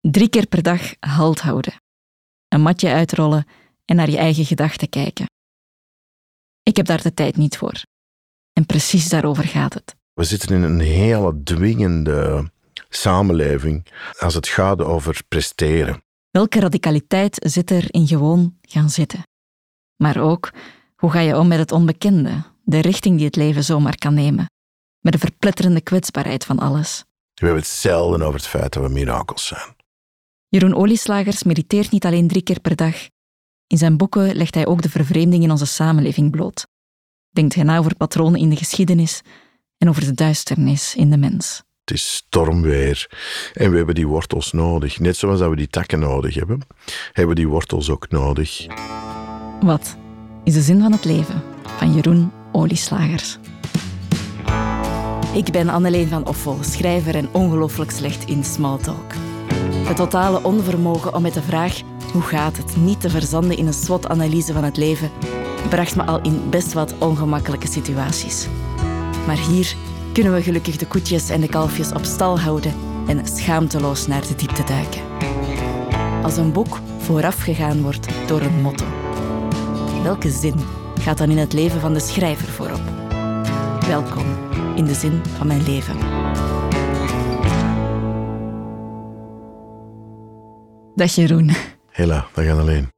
Drie keer per dag halt houden. Een matje uitrollen en naar je eigen gedachten kijken. Ik heb daar de tijd niet voor. En precies daarover gaat het. We zitten in een hele dwingende samenleving als het gaat over presteren. Welke radicaliteit zit er in gewoon gaan zitten? Maar ook, hoe ga je om met het onbekende, de richting die het leven zomaar kan nemen, met de verpletterende kwetsbaarheid van alles? We hebben het zelden over het feit dat we mirakels zijn. Jeroen Olieslagers mediteert niet alleen drie keer per dag. In zijn boeken legt hij ook de vervreemding in onze samenleving bloot. Denkt hij na over patronen in de geschiedenis en over de duisternis in de mens. Het is stormweer en we hebben die wortels nodig. Net zoals dat we die takken nodig hebben, hebben we die wortels ook nodig. Wat is de zin van het leven? Van Jeroen Olieslagers. Ik ben Anneleen van Offel, schrijver en ongelooflijk slecht in smalltalk. Het totale onvermogen om met de vraag hoe gaat het niet te verzanden in een SWOT-analyse van het leven bracht me al in best wat ongemakkelijke situaties. Maar hier kunnen we gelukkig de koetjes en de kalfjes op stal houden en schaamteloos naar de diepte duiken. Als een boek voorafgegaan wordt door een motto. Welke zin gaat dan in het leven van de schrijver voorop? Welkom in de zin van mijn leven. Dag Jeroen. Hela, gaat alleen.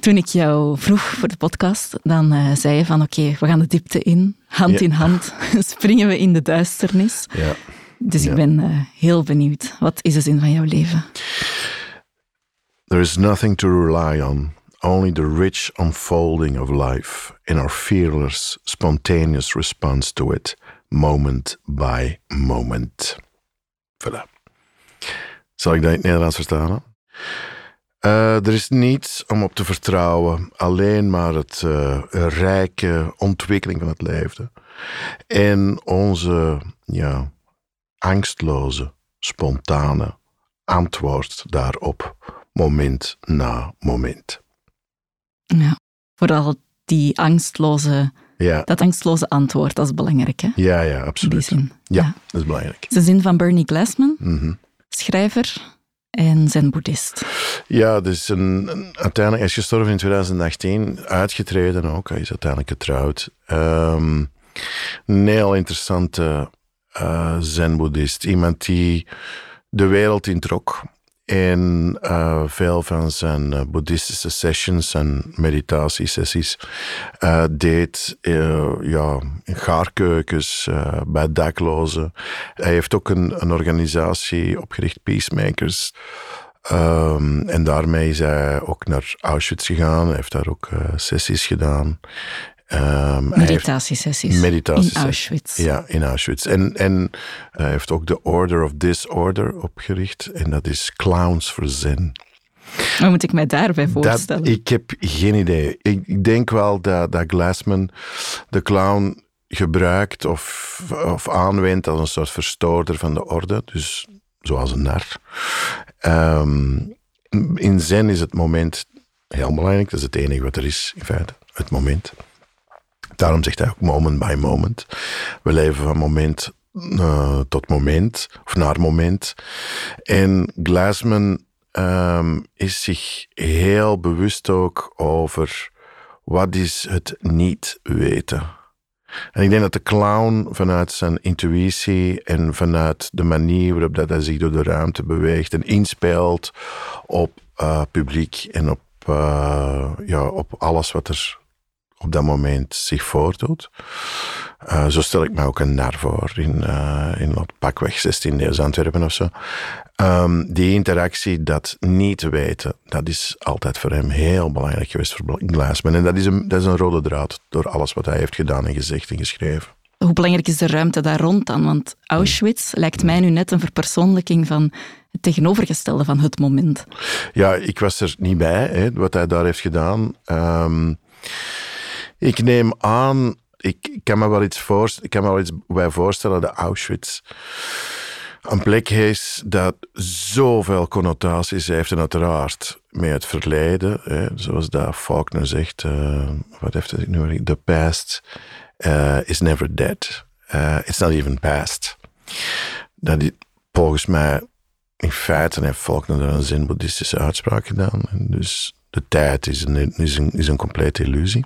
Toen ik jou vroeg voor de podcast, dan uh, zei je van oké, we gaan de diepte in, hand Ja. in hand, springen we in de duisternis. Ja. Dus Ja. ik ben eh, heel benieuwd. Wat is de zin van jouw leven? There is nothing to rely on, only the rich unfolding of life in our fearless, spontaneous response to it, moment by moment. Voilà. Zal ik dat in het Nederlands vertalen? Eh, er is niets om op te vertrouwen, alleen maar het eh, rijke ontwikkeling van het leven. En onze ja, angstloze, spontane antwoord daarop, moment na moment. Ja. Vooral die angstloze, Ja, dat angstloze antwoord, dat is belangrijk hè? ja, ja In die absoluut. zin. Ja, dat is belangrijk. Het is de zin van Bernie Glassman, Mhm. schrijver en zen-boeddhist. Ja, dus een, uiteindelijk hij is gestorven in 2018, uitgetreden ook. Hij is uiteindelijk getrouwd. Ehm, een heel interessante eh zen-boeddhist. Iemand die de wereld introk. En eh, veel van zijn eh, boeddhistische sessions en meditatiesessies eh, deed eh, ja, in gaarkeukens, bij daklozen. Hij heeft ook een, een organisatie opgericht, Peacemakers. Ehm, en daarmee is hij ook naar Auschwitz gegaan. Hij heeft daar ook sessies gedaan. Ehm, Meditatiesessies. In Auschwitz. ja, in Auschwitz. En, en hij heeft ook de Order of Disorder opgericht. En dat is Clowns for Zen. Wat moet ik mij daarbij voorstellen? Dat, ik heb geen idee. Ik, ik denk wel dat, dat Glassman de clown gebruikt of, of aanwendt als een soort verstoorder van de orde. Dus zoals een nar. Ehm, in zen is het moment heel belangrijk. Dat is het enige wat er is, in feite. Het moment. Daarom zegt hij ook moment by moment. We leven van moment eh, tot moment, of naar moment. En Glassman ehm, is zich heel bewust ook over wat is het niet weten. En ik denk dat de clown vanuit zijn intuïtie en vanuit de manier waarop dat hij zich door de ruimte beweegt en inspeelt op eh, publiek en op, eh, ja, op alles wat er op dat moment zich voordoet. Eh, zo stel ik me ook een nar voor in, eh in wat pakweg 16 e Antwerpen of zo. Ehm, die interactie, dat niet weten, dat is altijd voor hem heel belangrijk geweest voor Glassman. En dat is, een, dat is een rode draad door alles wat hij heeft gedaan en gezegd en geschreven. Hoe belangrijk is de ruimte daar rond dan? Want Auschwitz lijkt mij nu net een verpersoonlijking van het tegenovergestelde van het moment. Ja, ik was er niet bij, hè, wat hij daar heeft gedaan. Ehm, ik neem aan, ik, kan me wel iets, ik kan me wel iets bij voorstellen dat Auschwitz een plek is dat zoveel connotaties heeft en uiteraard met het verleden, hè, zoals dat Faulkner zegt, eh, wat heeft hij nu? The past eh, is never dead. Eh, it's not even past. Dat is volgens mij in feite heeft Faulkner een zen-boeddhistische uitspraak gedaan. Dus de tijd is een, is, complete illusie.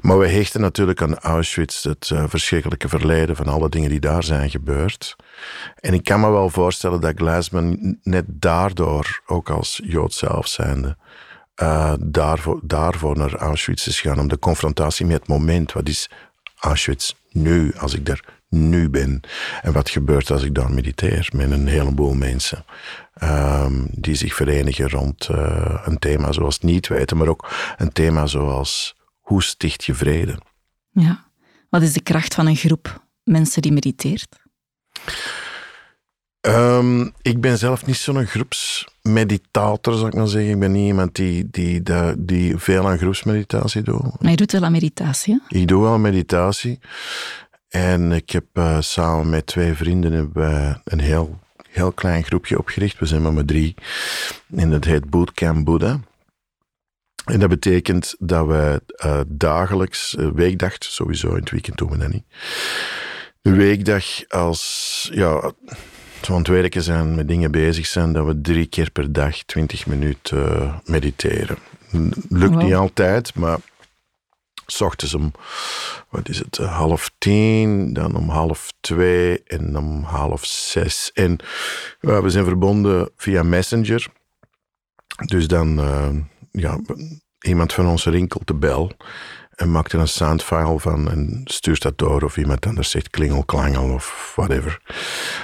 Maar we hechten natuurlijk aan Auschwitz het uh, verschrikkelijke verleden van alle dingen die daar zijn gebeurd. En ik kan me wel voorstellen dat Glassman net daardoor, ook als Jood zelf zijnde, uh, daarvoor, daarvoor naar Auschwitz is gaan. Om de confrontatie met het moment. Wat is Auschwitz nu, als ik daar nu ben? En wat gebeurt als ik daar mediteer met een heleboel mensen? Um, die zich verenigen rond uh, een thema zoals niet weten, maar ook een thema zoals hoe sticht je vrede? Ja, wat is de kracht van een groep mensen die mediteert? Um, ik ben zelf niet zo'n groepsmeditator, zou ik maar zeggen. Ik ben niet iemand die, die, die, die veel aan groepsmeditatie doet. Maar je doet wel aan meditatie, Ik doe wel meditatie. En ik heb uh, samen met twee vrienden hebben een heel, heel klein groepje opgericht. We zijn maar met drie. En dat heet Bootcamp Buddha. En dat betekent dat we uh, dagelijks, uh, weekdag, sowieso in het weekend doen we dat niet. De weekdag als, ja, zo aan het werken zijn, met dingen bezig zijn, dat we drie keer per dag 20 minuten mediteren. Lukt wow. niet altijd, maar s ochtends om, wat is het, half tien, dan om half twee en om half zes. En we zijn verbonden via Messenger. Dus dan ja, iemand van ons rinkelt de bel en maakt er een soundfile van en stuurt dat door. Of iemand anders zegt klingelklangel of whatever.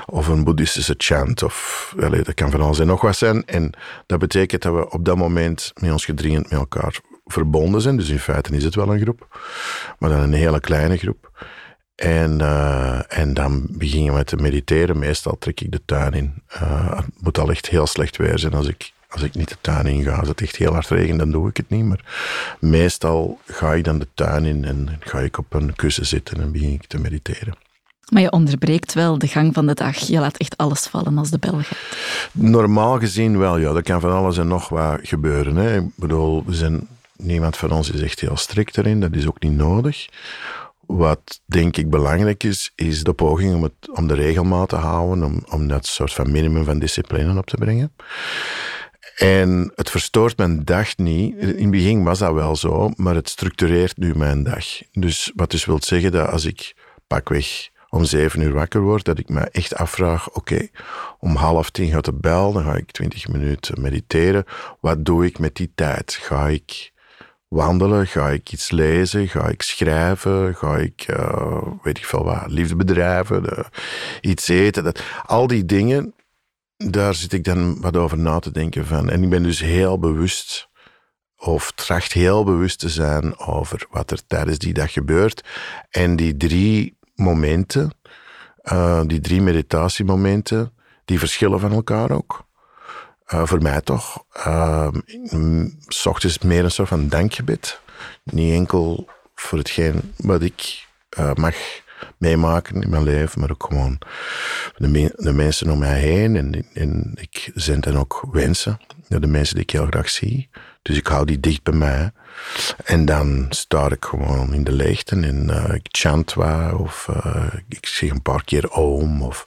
Of een boeddhistische chant of allez, dat kan van alles en nog wat zijn. En dat betekent dat we op dat moment met ons gedringend met elkaar verbonden zijn. Dus in feite is het wel een groep, maar dan een hele kleine groep. En, uh, en dan beginnen we te mediteren. Meestal trek ik de tuin in. Uh, het moet al echt heel slecht weer zijn als ik als ik niet de tuin in ga, als het echt heel hard regent, dan doe ik het niet. Maar meestal ga ik dan de tuin in en ga ik op een kussen zitten en begin ik te mediteren. Maar je onderbreekt wel de gang van de dag. Je laat echt alles vallen als de bel gaat. Normaal gezien wel, ja. Er kan van alles en nog wat gebeuren. Hè. Ik bedoel, we zijn, niemand van ons is echt heel strikt erin. Dat is ook niet nodig. Wat denk ik belangrijk is, is de poging om, het, om de regelmaat te houden, om, om dat soort van minimum van discipline op te brengen. En het verstoort mijn dag niet. In het begin was dat wel zo, maar het structureert nu mijn dag. Dus wat dus wil zeggen dat als ik pakweg om zeven uur wakker word, dat ik me echt afvraag, oké, om half tien gaat de bel, dan ga ik twintig minuten mediteren. Wat doe ik met die tijd? Ga ik wandelen? Ga ik iets lezen? Ga ik schrijven? Ga ik, uh, weet ik veel wat, liefde bedrijven? Iets eten? Dat, al die dingen daar zit ik dan wat over na te denken van. En ik ben dus heel bewust, of tracht heel bewust te zijn over wat er tijdens die dag gebeurt. En die drie momenten, uh, die drie meditatiemomenten, die verschillen van elkaar ook. Uh, voor mij toch. Uh, s ochtends meer een soort van dankgebed. Niet enkel voor hetgeen wat ik mag meemaken in mijn leven, maar ook gewoon de, de mensen om mij heen. En, en ik zend dan ook wensen naar de mensen die ik heel graag zie. Dus ik hou die dicht bij mij. En dan sta ik gewoon in de leegte en uh, ik chant wat, of ik zeg een paar keer om, of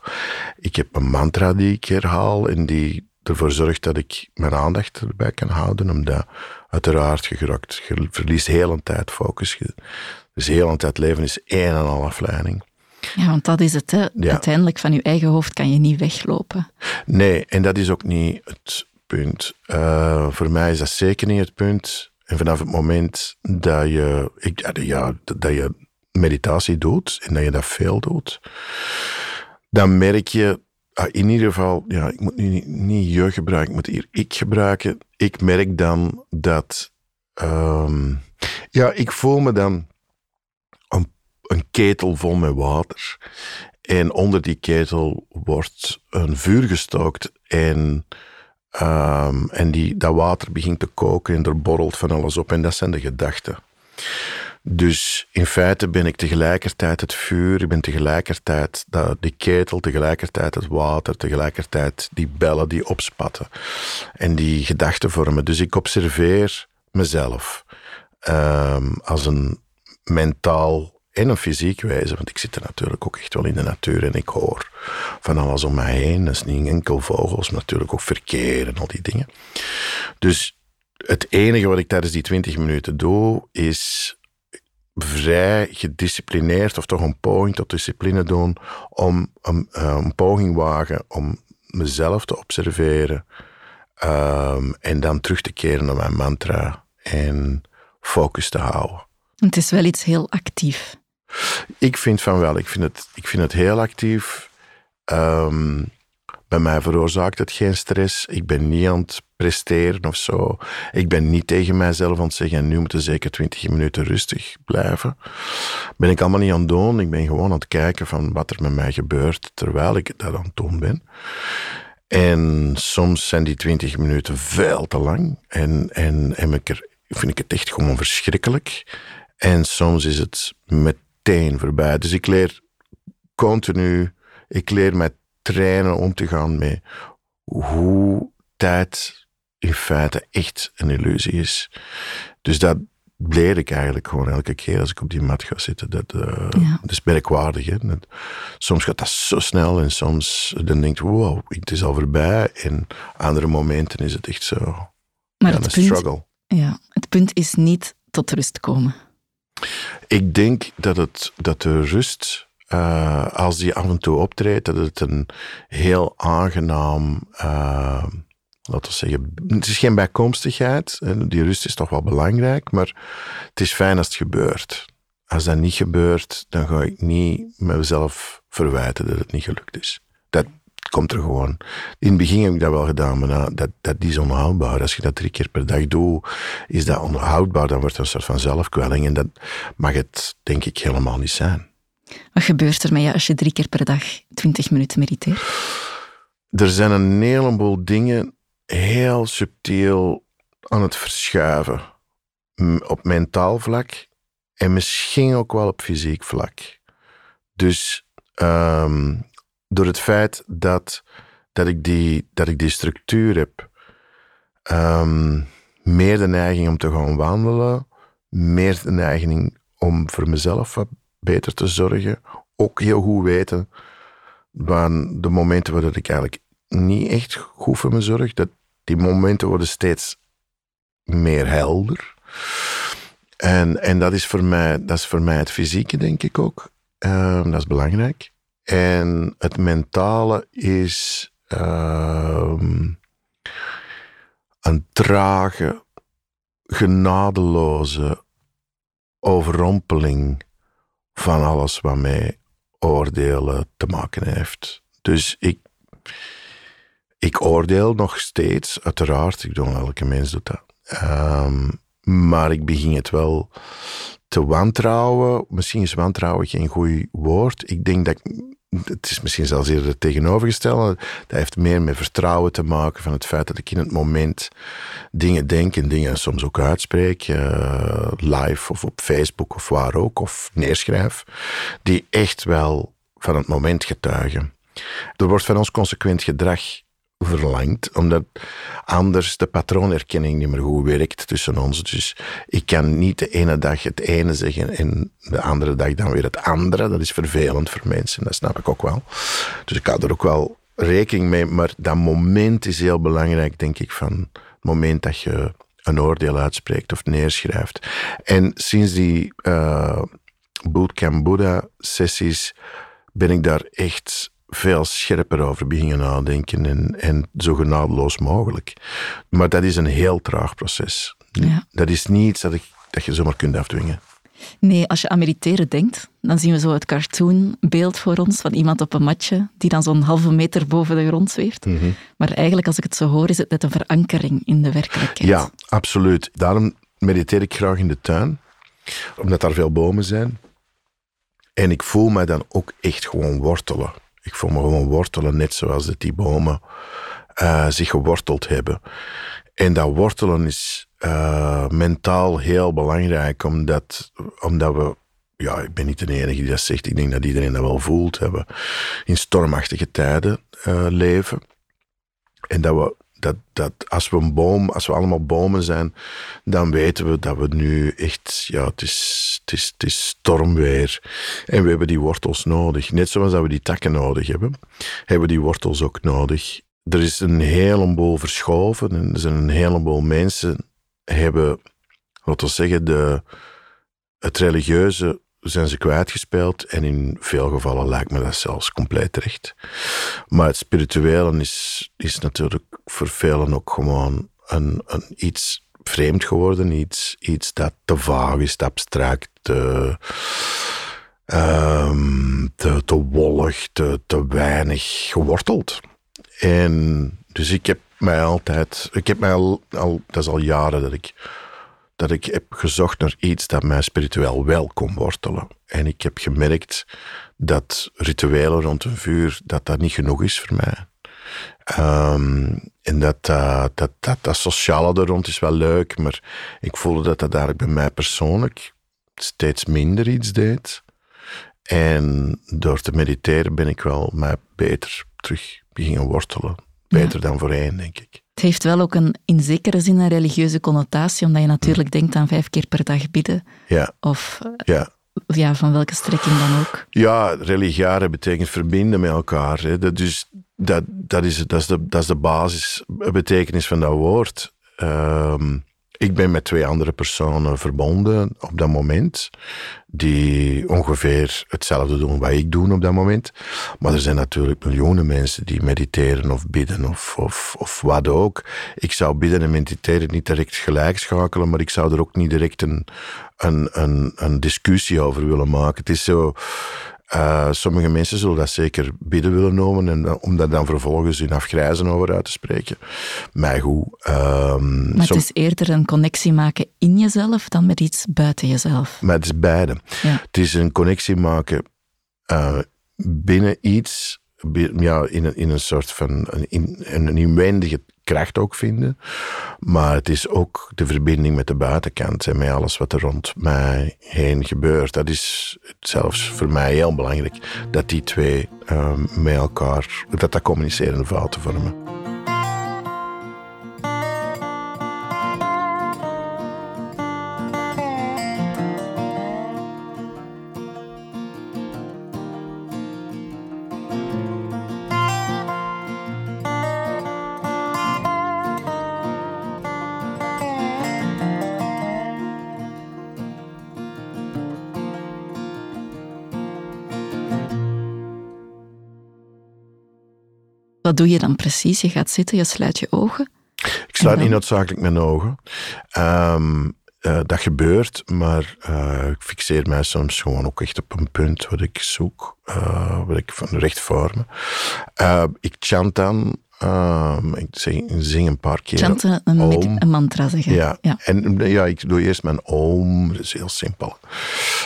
ik heb een mantra die ik herhaal en die ervoor zorgt dat ik mijn aandacht erbij kan houden, omdat uiteraard je, geraakt, je verliest heel een tijd focus. Dus heel een tijd leven is één en al afleiding. Ja, want dat is het. Hè? Ja. Uiteindelijk van je eigen hoofd kan je niet weglopen. Nee, en dat is ook niet het punt. Uh, voor mij is dat zeker niet het punt. En vanaf het moment dat je, ik, ja, dat je meditatie doet en dat je dat veel doet, dan merk je in ieder geval, ja, ik moet nu niet, je gebruiken, ik moet hier ik gebruiken. Ik merk dan dat, um, ja, ik voel me dan een, ketel vol met water. En onder die ketel wordt een vuur gestookt en, um, en die, dat water begint te koken en er borrelt van alles op. En dat zijn de gedachten. Dus in feite ben ik tegelijkertijd het vuur, ik ben tegelijkertijd die ketel, tegelijkertijd het water, tegelijkertijd die bellen die opspatten en die gedachten vormen. Dus ik observeer mezelf um, als een mentaal en een fysiek wezen, want ik zit er natuurlijk ook echt wel in de natuur en ik hoor van alles om mij heen. Dat is niet enkel vogels, natuurlijk ook verkeer en al die dingen. Dus het enige wat ik tijdens die 20 minuten doe, is vrij gedisciplineerd, of toch een poging tot discipline doen, om een, een poging wagen om mezelf te observeren um, en dan terug te keren naar mijn mantra en focus te houden. Het is wel iets heel actief. Ik vind van wel. Ik vind het, ik vind het heel actief. Um, bij mij veroorzaakt het geen stress. Ik ben niet aan het presteren of zo. Ik ben niet tegen mijzelf aan het zeggen, nu moeten zeker 20 minuten rustig blijven. Ben ik allemaal niet aan het doen. Ik ben gewoon aan het kijken van wat er met mij gebeurt terwijl ik dat aan het doen ben. En soms zijn die 20 minuten veel te lang. En, en, en ik vind ik het echt gewoon verschrikkelijk. En soms is het meteen voorbij. Dus ik leer continu, ik leer met trainen om te gaan met hoe tijd in feite echt een illusie is. Dus dat leer ik eigenlijk gewoon elke keer als ik op die mat ga zitten. Dat, uh, dat is merkwaardig. Hè? soms gaat dat zo snel en soms dan denk je, wow, het is al voorbij. En andere momenten is het echt zo maar het een punt, struggle. Ja, het punt is niet tot rust komen. Ik denk dat, het, dat de rust uh, als die af en toe optreedt, dat het een heel aangenaam, uh, laten we zeggen, het is geen bijkomstigheid. Die rust is toch wel belangrijk, maar het is fijn als het gebeurt. Als dat niet gebeurt, dan ga ik niet mezelf verwijten dat het niet gelukt is. Dat komt er gewoon. In het begin heb ik dat wel gedaan, maar nou, dat, dat is onhoudbaar. Als je dat drie keer per dag doet, is dat onhoudbaar. Dan wordt het een soort van zelfkwelling en dat mag het, denk ik, helemaal niet zijn. Wat gebeurt er met je als je drie keer per dag twintig minuten mediteert? Er zijn een heleboel dingen heel subtiel aan het verschuiven. Op mentaal vlak en misschien ook wel op fysiek vlak. Dus ehm, door het feit dat, dat, ik, die, dat ik die structuur heb, um, meer de neiging om te gaan wandelen, meer de neiging om voor mezelf wat beter te zorgen. Ook heel goed weten van de momenten waar ik eigenlijk niet echt goed voor me zorg. Dat die momenten worden steeds meer helder. En, en dat, is voor mij, dat is voor mij het fysieke, denk ik ook. Uh, dat is belangrijk. En het mentale is uh, een trage, genadeloze overrompeling van alles wat met oordelen te maken heeft. Dus ik, ik oordeel nog steeds, uiteraard. Ik bedoel, elke mens doet dat. Um, maar ik begin het wel te wantrouwen. Misschien is wantrouwen geen goed woord. Ik denk dat ik het is misschien zelfs eerder het tegenovergestelde. Dat heeft meer met vertrouwen te maken van het feit dat ik in het moment dingen denk en dingen soms ook uitspreek, uh, live of op Facebook of waar ook, of neerschrijf, die echt wel van het moment getuigen. Er wordt van ons consequent gedrag verlangt, omdat anders de patroonerkenning niet meer goed werkt tussen ons. Dus ik kan niet de ene dag het ene zeggen en de andere dag dan weer het andere. Dat is vervelend voor mensen, dat snap ik ook wel. Dus ik hou er ook wel rekening mee, maar dat moment is heel belangrijk, denk ik, van het moment dat je een oordeel uitspreekt of neerschrijft. En sinds die uh, Bootcamp Buddha sessies ben ik daar echt veel scherper over beginnen nadenken en, en zo genadeloos mogelijk. Maar dat is een heel traag proces. Ja. Dat is niet iets dat, ik, dat je zomaar kunt afdwingen. Nee, als je aan mediteren denkt, dan zien we zo het cartoonbeeld voor ons van iemand op een matje die dan zo'n halve meter boven de grond zweeft. Mhm. Maar eigenlijk, als ik het zo hoor, is het net een verankering in de werkelijkheid. Ja, absoluut. Daarom mediteer ik graag in de tuin, omdat daar veel bomen zijn. En ik voel mij dan ook echt gewoon wortelen. Ik voel me gewoon wortelen, net zoals die bomen uh, zich geworteld hebben. En dat wortelen is uh, mentaal heel belangrijk, omdat, omdat we ja, ik ben niet de enige die dat zegt. Ik denk dat iedereen dat wel voelt. hebben in stormachtige tijden uh, leven. En dat we Dat, dat als we een boom, als we allemaal bomen zijn, dan weten we dat we nu echt, ja, het is, het is, het is stormweer. En we hebben die wortels nodig. Net zoals dat we die takken nodig hebben, hebben we die wortels ook nodig. Er is een heleboel verschoven en er zijn een heleboel mensen hebben, laten we zeggen, de, het religieuze zijn ze kwijtgespeeld en in veel gevallen lijkt me dat zelfs compleet terecht. Maar het spirituele is, is natuurlijk voor velen ook gewoon een, een iets vreemd geworden, iets, iets dat te vaag is, te abstract, te, um, te, te wollig, te, te weinig geworteld. En dus ik heb mij altijd, ik heb mij al, al dat is al jaren dat ik dat ik heb gezocht naar iets dat mij spiritueel wel kon wortelen. En ik heb gemerkt dat rituelen rond een vuur, dat dat niet genoeg is voor mij. Ehm, en dat, uh, dat, dat, dat sociale er rond is wel leuk, maar ik voelde dat dat eigenlijk bij mij persoonlijk steeds minder iets deed. En door te mediteren ben ik wel mij beter terug beginnen wortelen. Beter dan voorheen, denk ik. Het heeft wel ook een, in zekere zin een religieuze connotatie, omdat je natuurlijk denkt aan vijf keer per dag bidden. Ja. Of ja. Ja, van welke strekking dan ook. Ja, religiare betekent verbinden met elkaar. Hè. Dat, is, dat, dat, is, dat, is de, dat is de basisbetekenis van dat woord. Ehm, ik ben met twee andere personen verbonden op dat moment, die ongeveer hetzelfde doen wat ik doe op dat moment. Maar er zijn natuurlijk miljoenen mensen die mediteren of bidden of, of, of wat ook. Ik zou bidden en mediteren niet direct gelijk schakelen, maar ik zou er ook niet direct een, een, een, een discussie over willen maken. Het is zo, uh, sommige mensen zullen dat zeker bidden willen noemen en om daar dan vervolgens in afgrijzen over uit te spreken. Mij goed. Uh, maar het is eerder een connectie maken in jezelf dan met iets buiten jezelf. Maar het is beide. Ja. Het is een connectie maken uh, binnen iets, ja, in, een, in een soort van een, een inwendige kracht ook vinden. Maar het is ook de verbinding met de buitenkant en met alles wat er rond mij heen gebeurt. Dat is zelfs voor mij heel belangrijk, dat die twee um, met elkaar, dat dat communicerende vormen. Wat doe je dan precies? Je gaat zitten, je sluit je ogen. Ik sluit niet noodzakelijk mijn ogen. Um, uh, dat gebeurt, maar uh, ik fixeer mij soms gewoon ook echt op een punt wat ik zoek, uh, wat ik van recht voor me. ik chant dan, ehm, ik zing, zing, een paar keer. Chanten, een, een, mantra zeggen. Ja. ja. En ja, ik doe eerst mijn oom, dat is heel simpel.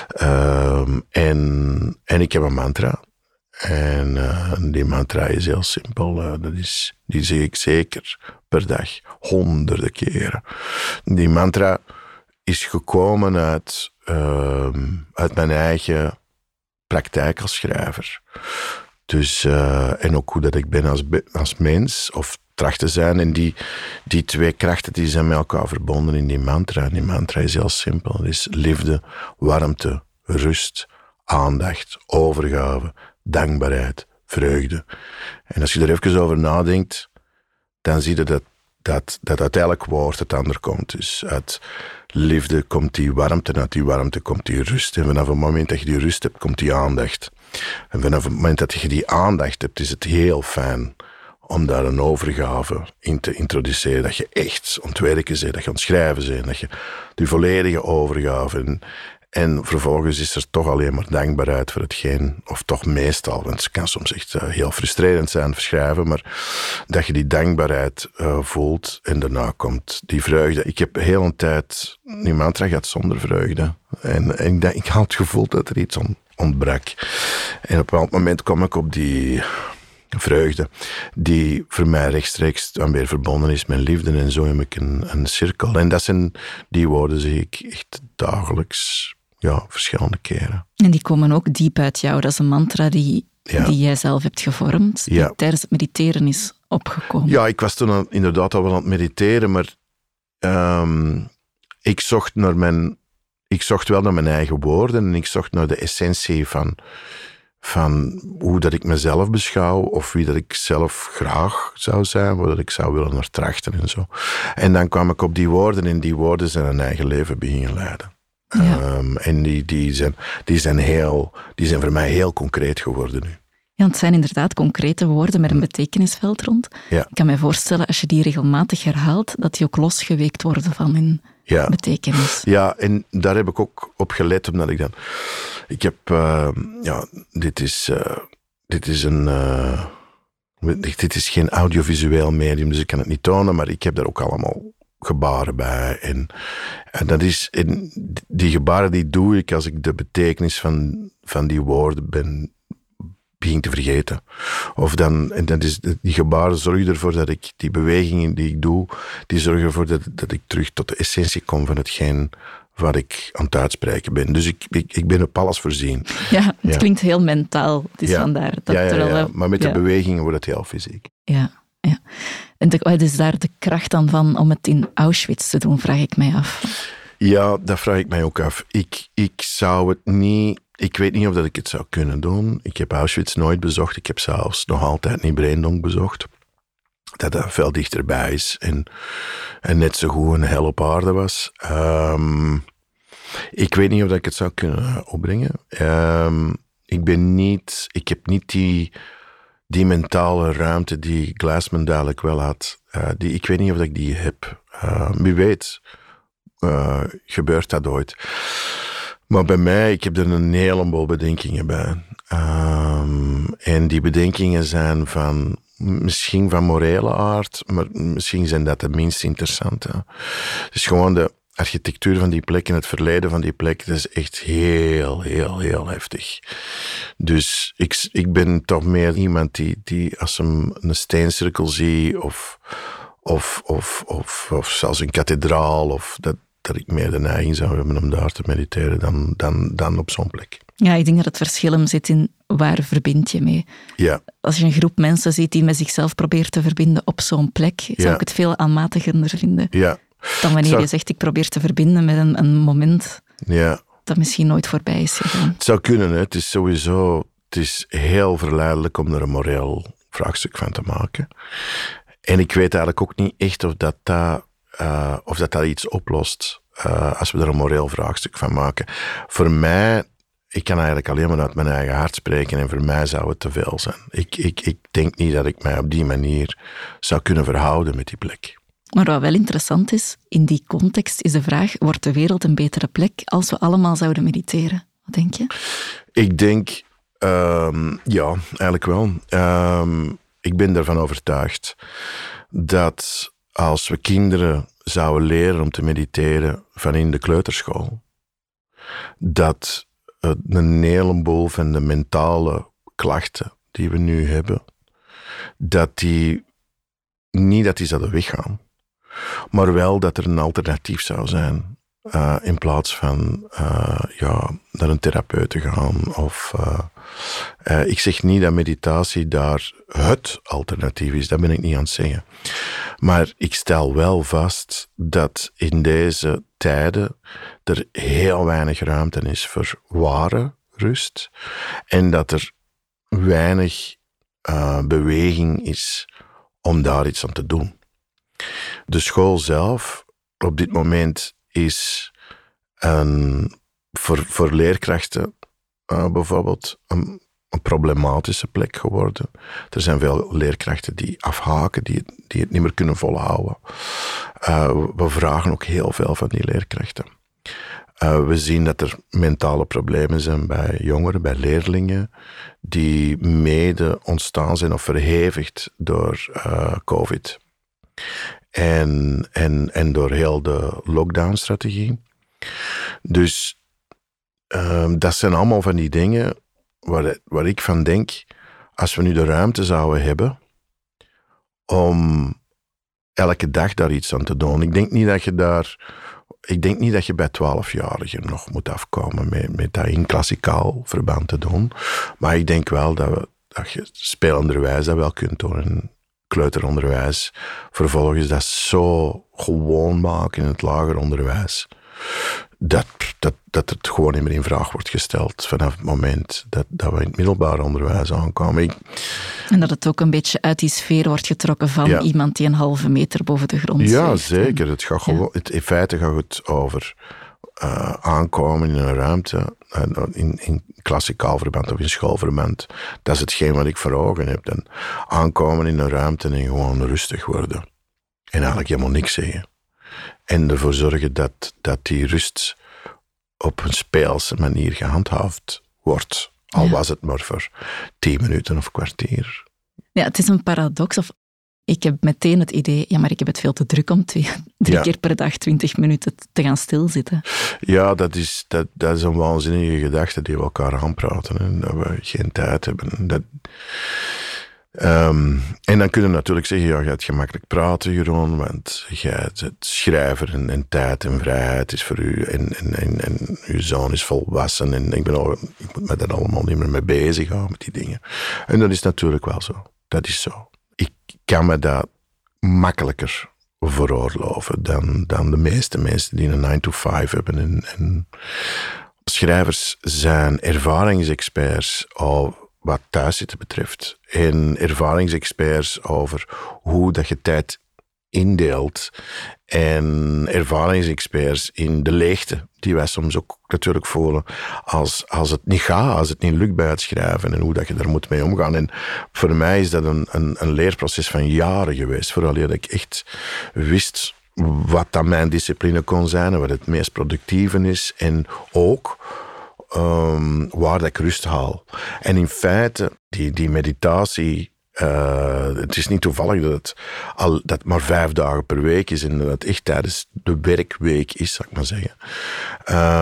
Ehm, en, en ik heb een mantra. En uh, die mantra is heel simpel. Uh, dat is, die zeg ik zeker per dag, honderden keren. Die mantra is gekomen uit, uh, uit mijn eigen praktijk als schrijver. Dus, uh, en ook hoe dat ik ben als, als mens, of tracht te zijn. En die, die twee krachten die zijn met elkaar verbonden in die mantra. En die mantra is heel simpel. Het is liefde, warmte, rust, aandacht, overgave, dankbaarheid, vreugde. En als je er even over nadenkt, dan zie je dat, dat, dat uit elk woord het ander komt. Dus uit liefde komt die warmte, en uit die warmte komt die rust. En vanaf het moment dat je die rust hebt, komt die aandacht. En vanaf het moment dat je die aandacht hebt, is het heel fijn om daar een overgave in te introduceren. Dat je echt ontwerken bent, dat je aan het schrijven bent, dat je die volledige overgave. Vervolgens is er toch alleen maar dankbaarheid voor hetgeen, of toch meestal, want het kan soms echt eh, heel frustrerend zijn verschrijven, maar dat je die dankbaarheid uh, voelt en daarna komt die vreugde. Ik heb heel een tijd, die mantra gaat zonder vreugde. En, en ik, ik had het gevoel dat er iets ontbrak. En op een bepaald moment kom ik op die vreugde, die voor mij rechtstreeks dan weer verbonden is met liefde. En zo heb ik een, een cirkel. En dat zijn die woorden, zie ik echt dagelijks ja, verschillende keren. En die komen ook diep uit jou. Dat is een mantra die, die jij zelf hebt gevormd, die tijdens het mediteren is opgekomen? Ja, ik was toen inderdaad al wel aan het mediteren, maar ehm, ik zocht naar mijn... Ik zocht wel naar mijn eigen woorden en ik zocht naar de essentie van, van hoe dat ik mezelf beschouw of wie dat ik zelf graag zou zijn, waar dat ik zou willen naar trachten en zo. En dan kwam ik op die woorden en die woorden zijn een eigen leven beginnen leiden. Ja. Ehm, en die, die, zijn, die, zijn heel, die zijn voor mij heel concreet geworden nu. Ja, het zijn inderdaad concrete woorden met een betekenisveld rond. Ja. Ik kan me voorstellen, als je die regelmatig herhaalt, dat die ook losgeweekt worden van hun Ja. betekenis. Ja, en daar heb ik ook op gelet, omdat ik dan... Ik heb... eh, ja, dit is, eh, dit is een... eh, dit is geen audiovisueel medium, dus ik kan het niet tonen, maar ik heb daar ook allemaal gebaren bij. En, en dat is... En die gebaren die doe ik als ik de betekenis van, van die woorden ben begin te vergeten. Of dan, en dat is, die gebaren zorgen ervoor dat ik, die bewegingen die ik doe, die zorgen ervoor dat, dat ik terug tot de essentie kom van hetgeen wat ik aan het uitspreken ben. Dus ik, ik, ik ben op alles voorzien. Ja, het Ja. klinkt heel mentaal. Het is Ja. vandaar dat ja, ja, ja, maar met de bewegingen wordt het heel fysiek. Ja, ja. En wat is daar de kracht dan van om het in Auschwitz te doen, vraag ik mij af. Ja, dat vraag ik mij ook af. Ik, ik zou het niet... Ik weet niet of dat ik het zou kunnen doen. Ik heb Auschwitz nooit bezocht. Ik heb zelfs nog altijd niet Breendonk bezocht. Dat dat veel dichterbij is en, en net zo goed een hel op aarde was. Ehm, ik weet niet of dat ik het zou kunnen opbrengen. Ehm, ik ben niet... Ik heb niet die, die mentale ruimte die Glassman duidelijk wel had. Eh, die, ik weet niet of ik die heb. Eh, wie weet eh, gebeurt dat ooit. Maar bij mij, ik heb er een heleboel bedenkingen bij. Ehm, en die bedenkingen zijn van, misschien van morele aard, maar misschien zijn dat de minst interessante. Dus gewoon de architectuur van die plek en het verleden van die plek, dat is echt heel, heel, heel heftig. Dus ik, ik ben toch meer iemand die, die als hem een steencirkel zie of, of, of, of, of zelfs een kathedraal, of dat, dat ik meer de neiging zou hebben om daar te mediteren dan, dan, dan op zo'n plek. Ja, ik denk dat het verschil hem zit in waar verbind je mee. Ja, Als je een groep mensen ziet die met zichzelf probeert te verbinden op zo'n plek, zou Ja. ik het veel aanmatigender vinden ja, dan wanneer Zou- je zegt ik probeer te verbinden met een, een moment ja. dat misschien nooit voorbij is gegaan. Het zou kunnen, hè. het is sowieso het is heel verleidelijk om er een moreel vraagstuk van te maken. En ik weet eigenlijk ook niet echt of dat, dat, eh, of dat, dat iets oplost eh, als we er een moreel vraagstuk van maken. Voor mij, ik kan eigenlijk alleen maar uit mijn eigen hart spreken en voor mij zou het te veel zijn. Ik, ik, ik denk niet dat ik mij op die manier zou kunnen verhouden met die plek. Maar wat wel interessant is, in die context is de vraag, wordt de wereld een betere plek als we allemaal zouden mediteren? Wat denk je? Ik denk, ehm, ja, eigenlijk wel. Ehm, ik ben ervan overtuigd dat als we kinderen zouden leren om te mediteren van in de kleuterschool, dat een heleboel van de mentale klachten die we nu hebben, dat die niet dat die zouden weggaan, maar wel dat er een alternatief zou zijn eh, in plaats van eh, ja, naar een therapeut te gaan. Of, eh, ik zeg niet dat meditatie daar het alternatief is, dat ben ik niet aan het zeggen. Maar ik stel wel vast dat in deze tijden er heel weinig ruimte is voor ware rust en dat er weinig beweging is om daar iets aan te doen. De school zelf op dit moment is voor, voor leerkrachten eh, bijvoorbeeld een, problematische plek geworden. Er zijn veel leerkrachten die afhaken, die, die het niet meer kunnen volhouden. Eh, we vragen ook heel veel van die leerkrachten. Eh, we zien dat er mentale problemen zijn bij jongeren, bij leerlingen, die mede ontstaan zijn of verhevigd door COVID. En, en, en door heel de lockdown-strategie. Dus ehm, dat zijn allemaal van die dingen waar, waar ik van denk, als we nu de ruimte zouden hebben om elke dag daar iets aan te doen. Ik denk niet dat je daar, ik denk niet dat je bij twaalfjarigen nog moet afkomen met, met dat in klassikaal verband te doen. Maar ik denk wel dat, we, dat je spelenderwijs dat wel kunt doen. En kleuteronderwijs. Vervolgens dat zo gewoon maken in het lager onderwijs. Dat, dat, dat het gewoon niet meer in vraag wordt gesteld vanaf het moment dat, dat we in het middelbaar onderwijs aankomen. en dat het ook een beetje uit die sfeer wordt getrokken van iemand die een halve meter boven de grond zit. Ja, zeker. Het gaat gewoon, het, in feite gaat het over uh, aankomen in een ruimte, uh, in, in klassikaal verband of in schoolverband. Dat is hetgeen wat ik voor ogen heb. Dan aankomen in een ruimte en gewoon rustig worden. En eigenlijk helemaal niks zeggen. En ervoor zorgen dat, dat die rust op een speelse manier gehandhaafd wordt. Al was het maar voor tien minuten of kwartier. Ja, het is een paradox, of ik heb meteen het idee, ja, maar ik heb het veel te druk om twee, drie keer per dag twintig minuten te gaan stilzitten. Ja, dat is, dat, dat is een waanzinnige gedachte die we elkaar aanpraten. En dat we geen tijd hebben. Dat, um, en dan kunnen we natuurlijk zeggen, ja, je gaat gemakkelijk praten, Jeroen, want jij het schrijver en, en, tijd en vrijheid is voor u. En, en, en, en uw zoon is volwassen en ik, ben al, ik moet me daar allemaal niet meer mee bezig houden met die dingen. En dat is natuurlijk wel zo. Dat is zo kan me dat makkelijker veroorloven dan, dan de meeste mensen die een 9 to 5 hebben. En, en schrijvers zijn ervaringsexperts al wat thuiszitten betreft. En ervaringsexperts over hoe dat je tijd indeelt. En ervaringsexperts in de leegte, die wij soms ook natuurlijk voelen als, als het niet gaat, als het niet lukt bij het schrijven en hoe dat je daar moet mee omgaan. En voor mij is dat een, een, een leerproces van jaren geweest, vooral dat ik echt wist wat dan mijn discipline kon zijn en wat het meest productieve is. En ook um, waar dat ik rust haal. En in feite, die, die meditatie uh, het is niet toevallig dat het al, dat maar vijf dagen per week is en dat het echt tijdens de werkweek is, zou ik maar zeggen.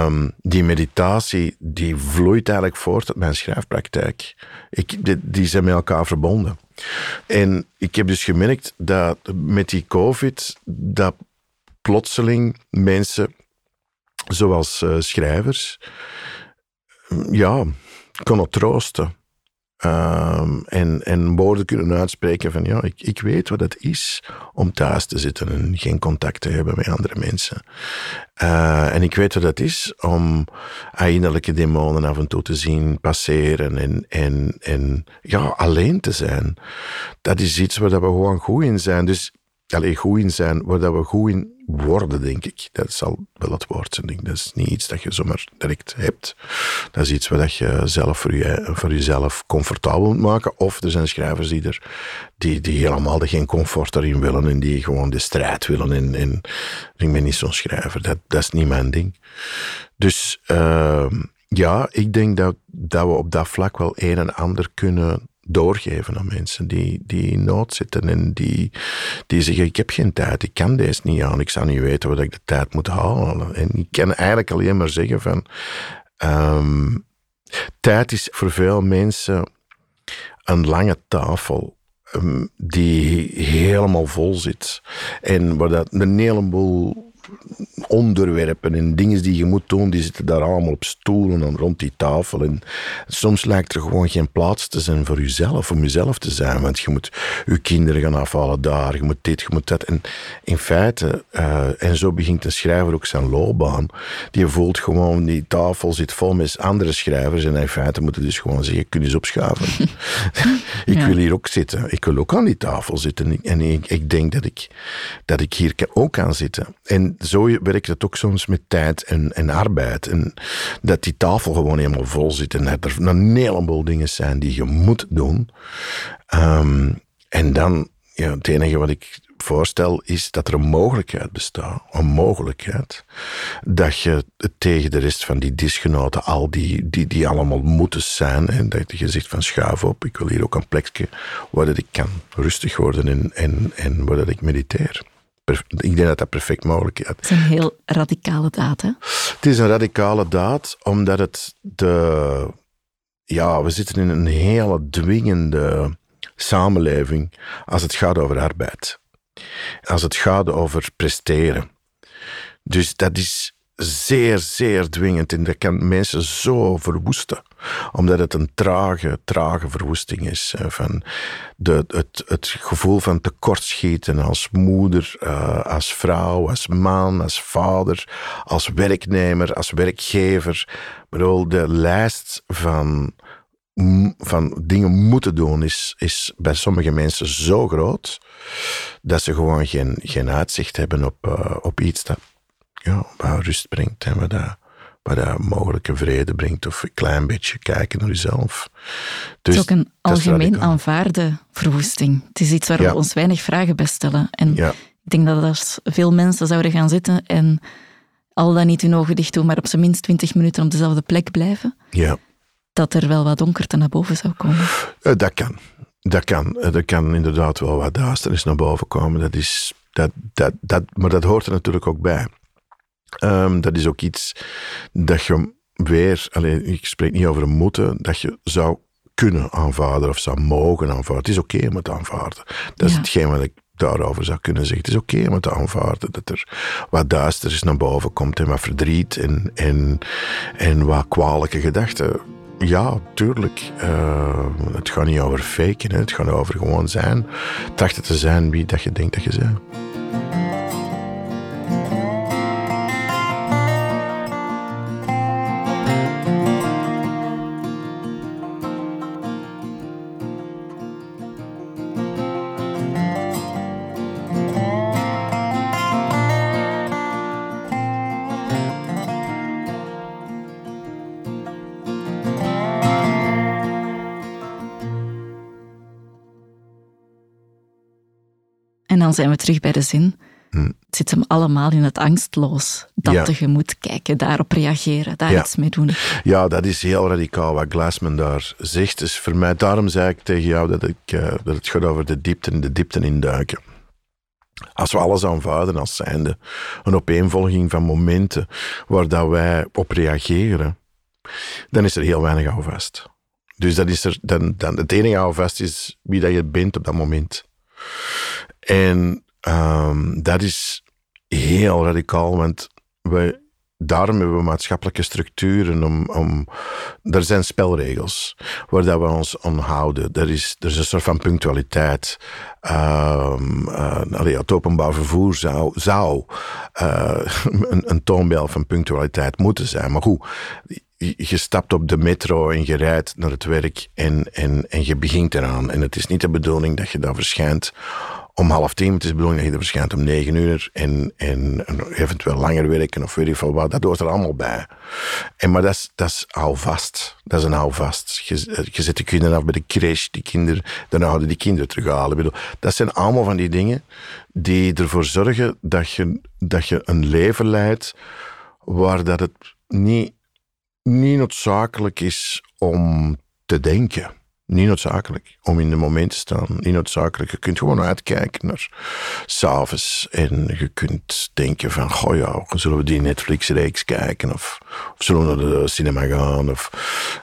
Um, die meditatie die vloeit eigenlijk voort uit mijn schrijfpraktijk. Ik, die, zijn met elkaar verbonden. En ik heb dus gemerkt dat met die COVID, dat plotseling mensen, zoals uh, schrijvers, ja, konden troosten Um, en, en woorden kunnen uitspreken van ja, ik, ik weet wat het is om thuis te zitten en geen contact te hebben met andere mensen. Uh, en ik weet wat het is om innerlijke demonen af en toe te zien passeren en, en, en ja, alleen te zijn. Dat is iets waar we gewoon goed in zijn. Dus alleen goed in zijn, waar we goed in worden, denk ik. Dat zal wel het woord zijn. Dat is niet iets dat je zomaar direct hebt. Dat is iets wat je zelf voor, je, voor jezelf comfortabel moet maken. Of er zijn schrijvers die, er, die, die helemaal geen comfort erin willen en die gewoon de strijd willen. En, en ik ben niet zo'n schrijver. Dat, dat is niet mijn ding. Dus uh, ja, ik denk dat, dat we op dat vlak wel een en ander kunnen doorgeven aan mensen die, die in nood zitten en die, die zeggen: Ik heb geen tijd, ik kan deze niet aan, ik zou niet weten wat ik de tijd moet halen. En ik kan eigenlijk alleen maar zeggen: van um, tijd is voor veel mensen een lange tafel. Um, die helemaal vol zit. En waar dat een heleboel onderwerpen en dingen die je moet doen, die zitten daar allemaal op stoelen en rond die tafel. En soms lijkt er gewoon geen plaats te zijn voor jezelf, om jezelf te zijn. Want je moet je kinderen gaan afhalen daar, je moet dit, je moet dat. En in feite, uh, en zo begint een schrijver ook zijn loopbaan. Die voelt gewoon, die tafel zit vol met andere schrijvers. En in feite moet je dus gewoon zeggen, kun je eens opschuiven. ik wil hier ook zitten. Ik wil ook aan die tafel zitten. En ik, ik denk dat ik, dat ik hier ook kan zitten. En zo werkt het ook soms met tijd en, en arbeid. En dat die tafel gewoon helemaal vol zit en dat er een heleboel dingen zijn die je moet doen. Um, en dan, ja, het enige wat ik voorstel is dat er een mogelijkheid bestaat, een mogelijkheid, dat je tegen de rest van die disgenoten, al die, die, die allemaal moeten zijn, en dat je zegt van schuif op, ik wil hier ook een plekje waar dat ik kan rustig worden en, en, en waar dat ik mediteer ik denk dat dat perfect mogelijk is. Het is een heel radicale daad, hè? Het is een radicale daad, omdat het de... Ja, we zitten in een hele dwingende samenleving als het gaat over arbeid. Als het gaat over presteren. Dus dat is zeer, zeer dwingend en dat kan mensen zo verwoesten. Omdat het een trage, trage verwoesting is. Van de, het, het gevoel van tekortschieten als moeder, uh, als vrouw, als man, als vader, als werknemer, als werkgever. Ik bedoel, de lijst van van dingen moeten doen is, is bij sommige mensen zo groot dat ze gewoon geen, geen uitzicht hebben op, uh, op iets dat ja, wat rust brengt en wat, dat, wat dat mogelijke vrede brengt of een klein beetje kijken naar jezelf. Dus, het is ook een algemeen aanvaarde verwoesting. Het is iets waar we ons weinig vragen bij stellen. En ik denk dat als veel mensen zouden gaan zitten en al dan niet hun ogen dicht doen, maar op zijn minst twintig minuten op dezelfde plek blijven, ja dat er wel wat donkerte naar boven zou komen? Uh, dat kan. Dat kan. Er kan inderdaad wel wat duisternis naar boven komen. Dat is, dat, dat, dat, maar dat hoort er natuurlijk ook bij. Um, dat is ook iets dat je weer, alleen, ik spreek niet over een moeten, dat je zou kunnen aanvaarden of zou mogen aanvaarden. Het is oké okay om het te aanvaarden. Dat is hetgeen wat ik daarover zou kunnen zeggen. Het is oké okay om het te aanvaarden dat er wat duisternis naar boven komt en wat verdriet en, en, en wat kwalijke gedachten ja, tuurlijk. Uh, het gaat niet over faken, hè. het gaat over gewoon zijn. Trachten te zijn wie dat je denkt dat je bent. Dan zijn we terug bij de zin. Hm. Het zit hem allemaal in het angstloos. Dat ja. tegemoet kijken, daarop reageren, daar iets mee doen. Ja, dat is heel radicaal wat Glassman daar zegt. Dus voor mij, daarom zei ik tegen jou dat, ik, uh, dat het gaat over de diepte en de diepte induiken. Als we alles aanvaarden als zijnde een opeenvolging van momenten waar dat wij op reageren, dan is er heel weinig houvast. Dus dat is er, dan, dan, het enige houvast is wie dat je bent op dat moment. En um, dat is heel radicaal, want daarom hebben we maatschappelijke structuren. Om, om, er zijn spelregels waar dat we ons aan houden. Er is, er is een soort van punctualiteit. Um, het openbaar vervoer zou, zou uh, een, een van punctualiteit moeten zijn. Maar goed, je stapt op de metro en je rijdt naar het werk en, en, en je begint eraan. En het is niet de bedoeling dat je daar verschijnt om half tien. Het is de bedoeling dat je er verschijnt om negen uur en, en, eventueel langer werken of weet ik veel wat. Dat hoort er allemaal bij. En, maar dat is, dat is houvast. Dat is een houvast. Je, je zet de kinderen af bij de crash, die kinderen, dan houden die kinderen terughalen. Bedoel, dat zijn allemaal van die dingen die ervoor zorgen dat je, dat je een leven leidt waar dat het niet, niet noodzakelijk is om te denken. Niet noodzakelijk om in de moment te staan. Niet noodzakelijk. Je kunt gewoon uitkijken naar s'avonds. En je kunt denken van, goh ja, zullen we die Netflix-reeks kijken? Of, of, zullen we naar de cinema gaan? Of,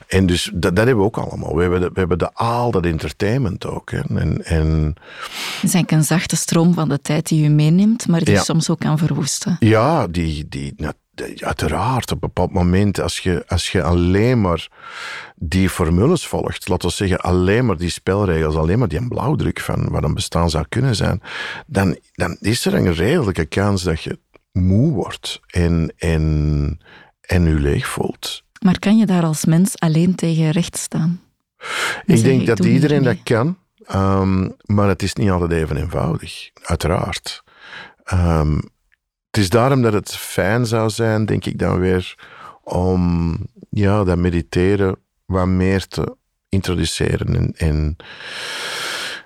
en dus dat, dat hebben we ook allemaal. We hebben, de, we hebben de, al dat entertainment ook. Hè. En, en, het is eigenlijk een zachte stroom van de tijd die je meeneemt, maar die soms ook kan verwoesten. Ja, die, die, uiteraard, op een bepaald moment, als je, als je alleen maar die formules volgt, laten we zeggen, alleen maar die spelregels, alleen maar die blauwdruk van wat een bestaan zou kunnen zijn, dan, dan is er een redelijke kans dat je moe wordt en, en, en je leeg voelt. Maar kan je daar als mens alleen tegen recht staan? Ik denk dat iedereen dat kan, um, maar het is niet altijd even eenvoudig, uiteraard. Um, het is daarom dat het fijn zou zijn, denk ik dan weer, om ja, dat mediteren wat meer te introduceren en,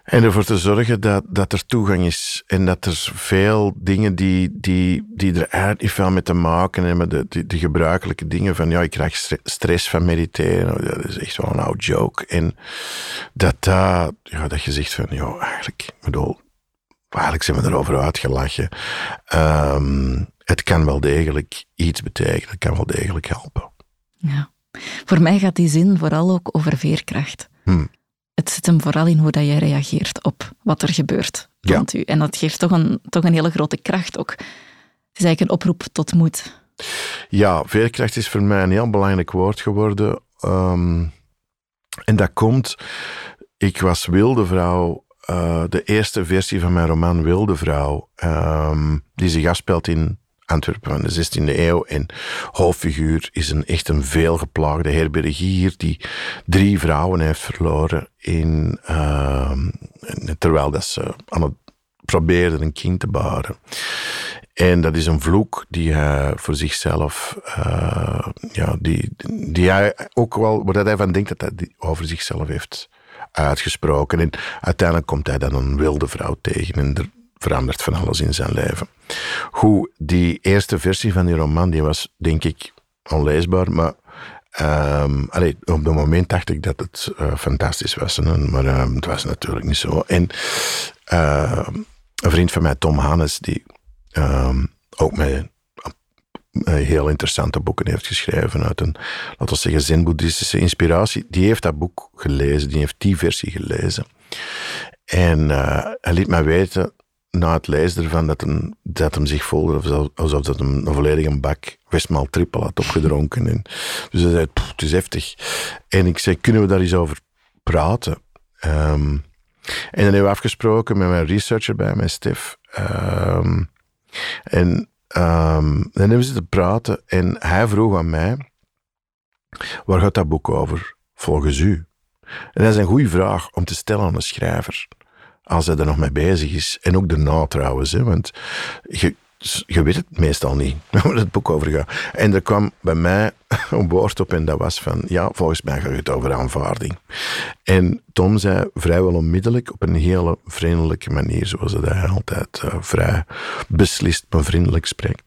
en, ervoor te zorgen dat, dat er toegang is en dat er veel dingen die, die, die er eigenlijk veel mee te maken hebben, de, de, gebruikelijke dingen van ja, ik krijg stress van mediteren, oh, dat is echt wel een oud joke. En dat, uh, ja, dat je zegt van ja, eigenlijk, bedoel, eigenlijk zijn we erover uitgelachen. Um, het kan wel degelijk iets betekenen, het kan wel degelijk helpen. Ja. Voor mij gaat die zin vooral ook over veerkracht. Hmm. Het zit hem vooral in hoe dat je reageert op wat er gebeurt rond u. En dat geeft toch een, toch een hele grote kracht ook. Het is eigenlijk een oproep tot moed. Ja, veerkracht is voor mij een heel belangrijk woord geworden. Ehm, en dat komt, ik was Wilde Vrouw, uh, de eerste versie van mijn roman Wilde Vrouw, um, die zich afspeelt in Antwerpen van de 16e eeuw. En hoofdfiguur is een echt een veelgeplaagde herbergier die drie vrouwen heeft verloren in, uh, terwijl dat ze aan het probeerden een kind te baren. En dat is een vloek die hij voor zichzelf, uh, ja, die, die hij ook wel, waar hij van denkt dat hij over zichzelf heeft uitgesproken. En uiteindelijk komt hij dan een wilde vrouw tegen en er verandert van alles in zijn leven. Hoe die eerste versie van die roman, die was denk ik onleesbaar, maar Um, op het moment dacht ik dat het uh, fantastisch was, maar um, het was natuurlijk niet zo. En uh, een vriend van mij, Tom Hannes, die ook met heel interessante boeken heeft geschreven uit een, laten we zeggen, zen-boeddhistische inspiratie, die heeft dat boek gelezen, die heeft die versie gelezen. En uh, hij liet mij weten na het lezen ervan dat hem, dat hem zich voelde alsof dat hem een volledige bak Westmaal trippel had opgedronken. En, dus hij zei, het is heftig. En ik zei, kunnen we daar eens over praten? Um, en dan hebben we afgesproken met mijn researcher bij, mijn Stef. Um, en um, dan hebben we zitten praten en hij vroeg aan mij, waar gaat dat boek over volgens u? En dat is een goede vraag om te stellen aan een schrijver als hij er nog mee bezig is. En ook daarna trouwens, hè, want je, je weet het meestal niet waar het boek over. En er kwam bij mij een woord op en dat was van, ja, volgens mij gaat het over aanvaarding. En Tom zei vrijwel onmiddellijk, op een hele vriendelijke manier, zoals hij altijd uh, vrij beslist maar vriendelijk spreekt,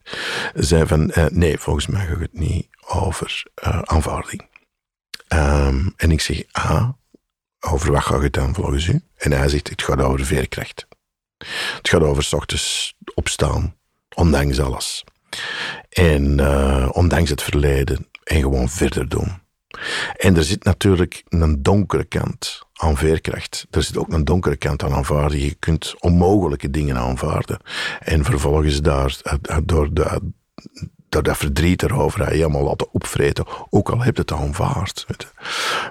zei van, uh, nee, volgens mij gaat het niet over uh, aanvaarding. Um, en ik zeg, ah, over wat gaat het dan volgens u? En hij zegt, het gaat over veerkracht. Het gaat over s ochtends opstaan, ondanks alles. En uh, ondanks het verleden en gewoon verder doen. En er zit natuurlijk een donkere kant aan veerkracht. Er zit ook een donkere kant aan aanvaarden. Je kunt onmogelijke dingen aanvaarden. En vervolgens daar, door, de, door dat verdriet erover helemaal laten opvreten. Ook al heb je het aanvaard.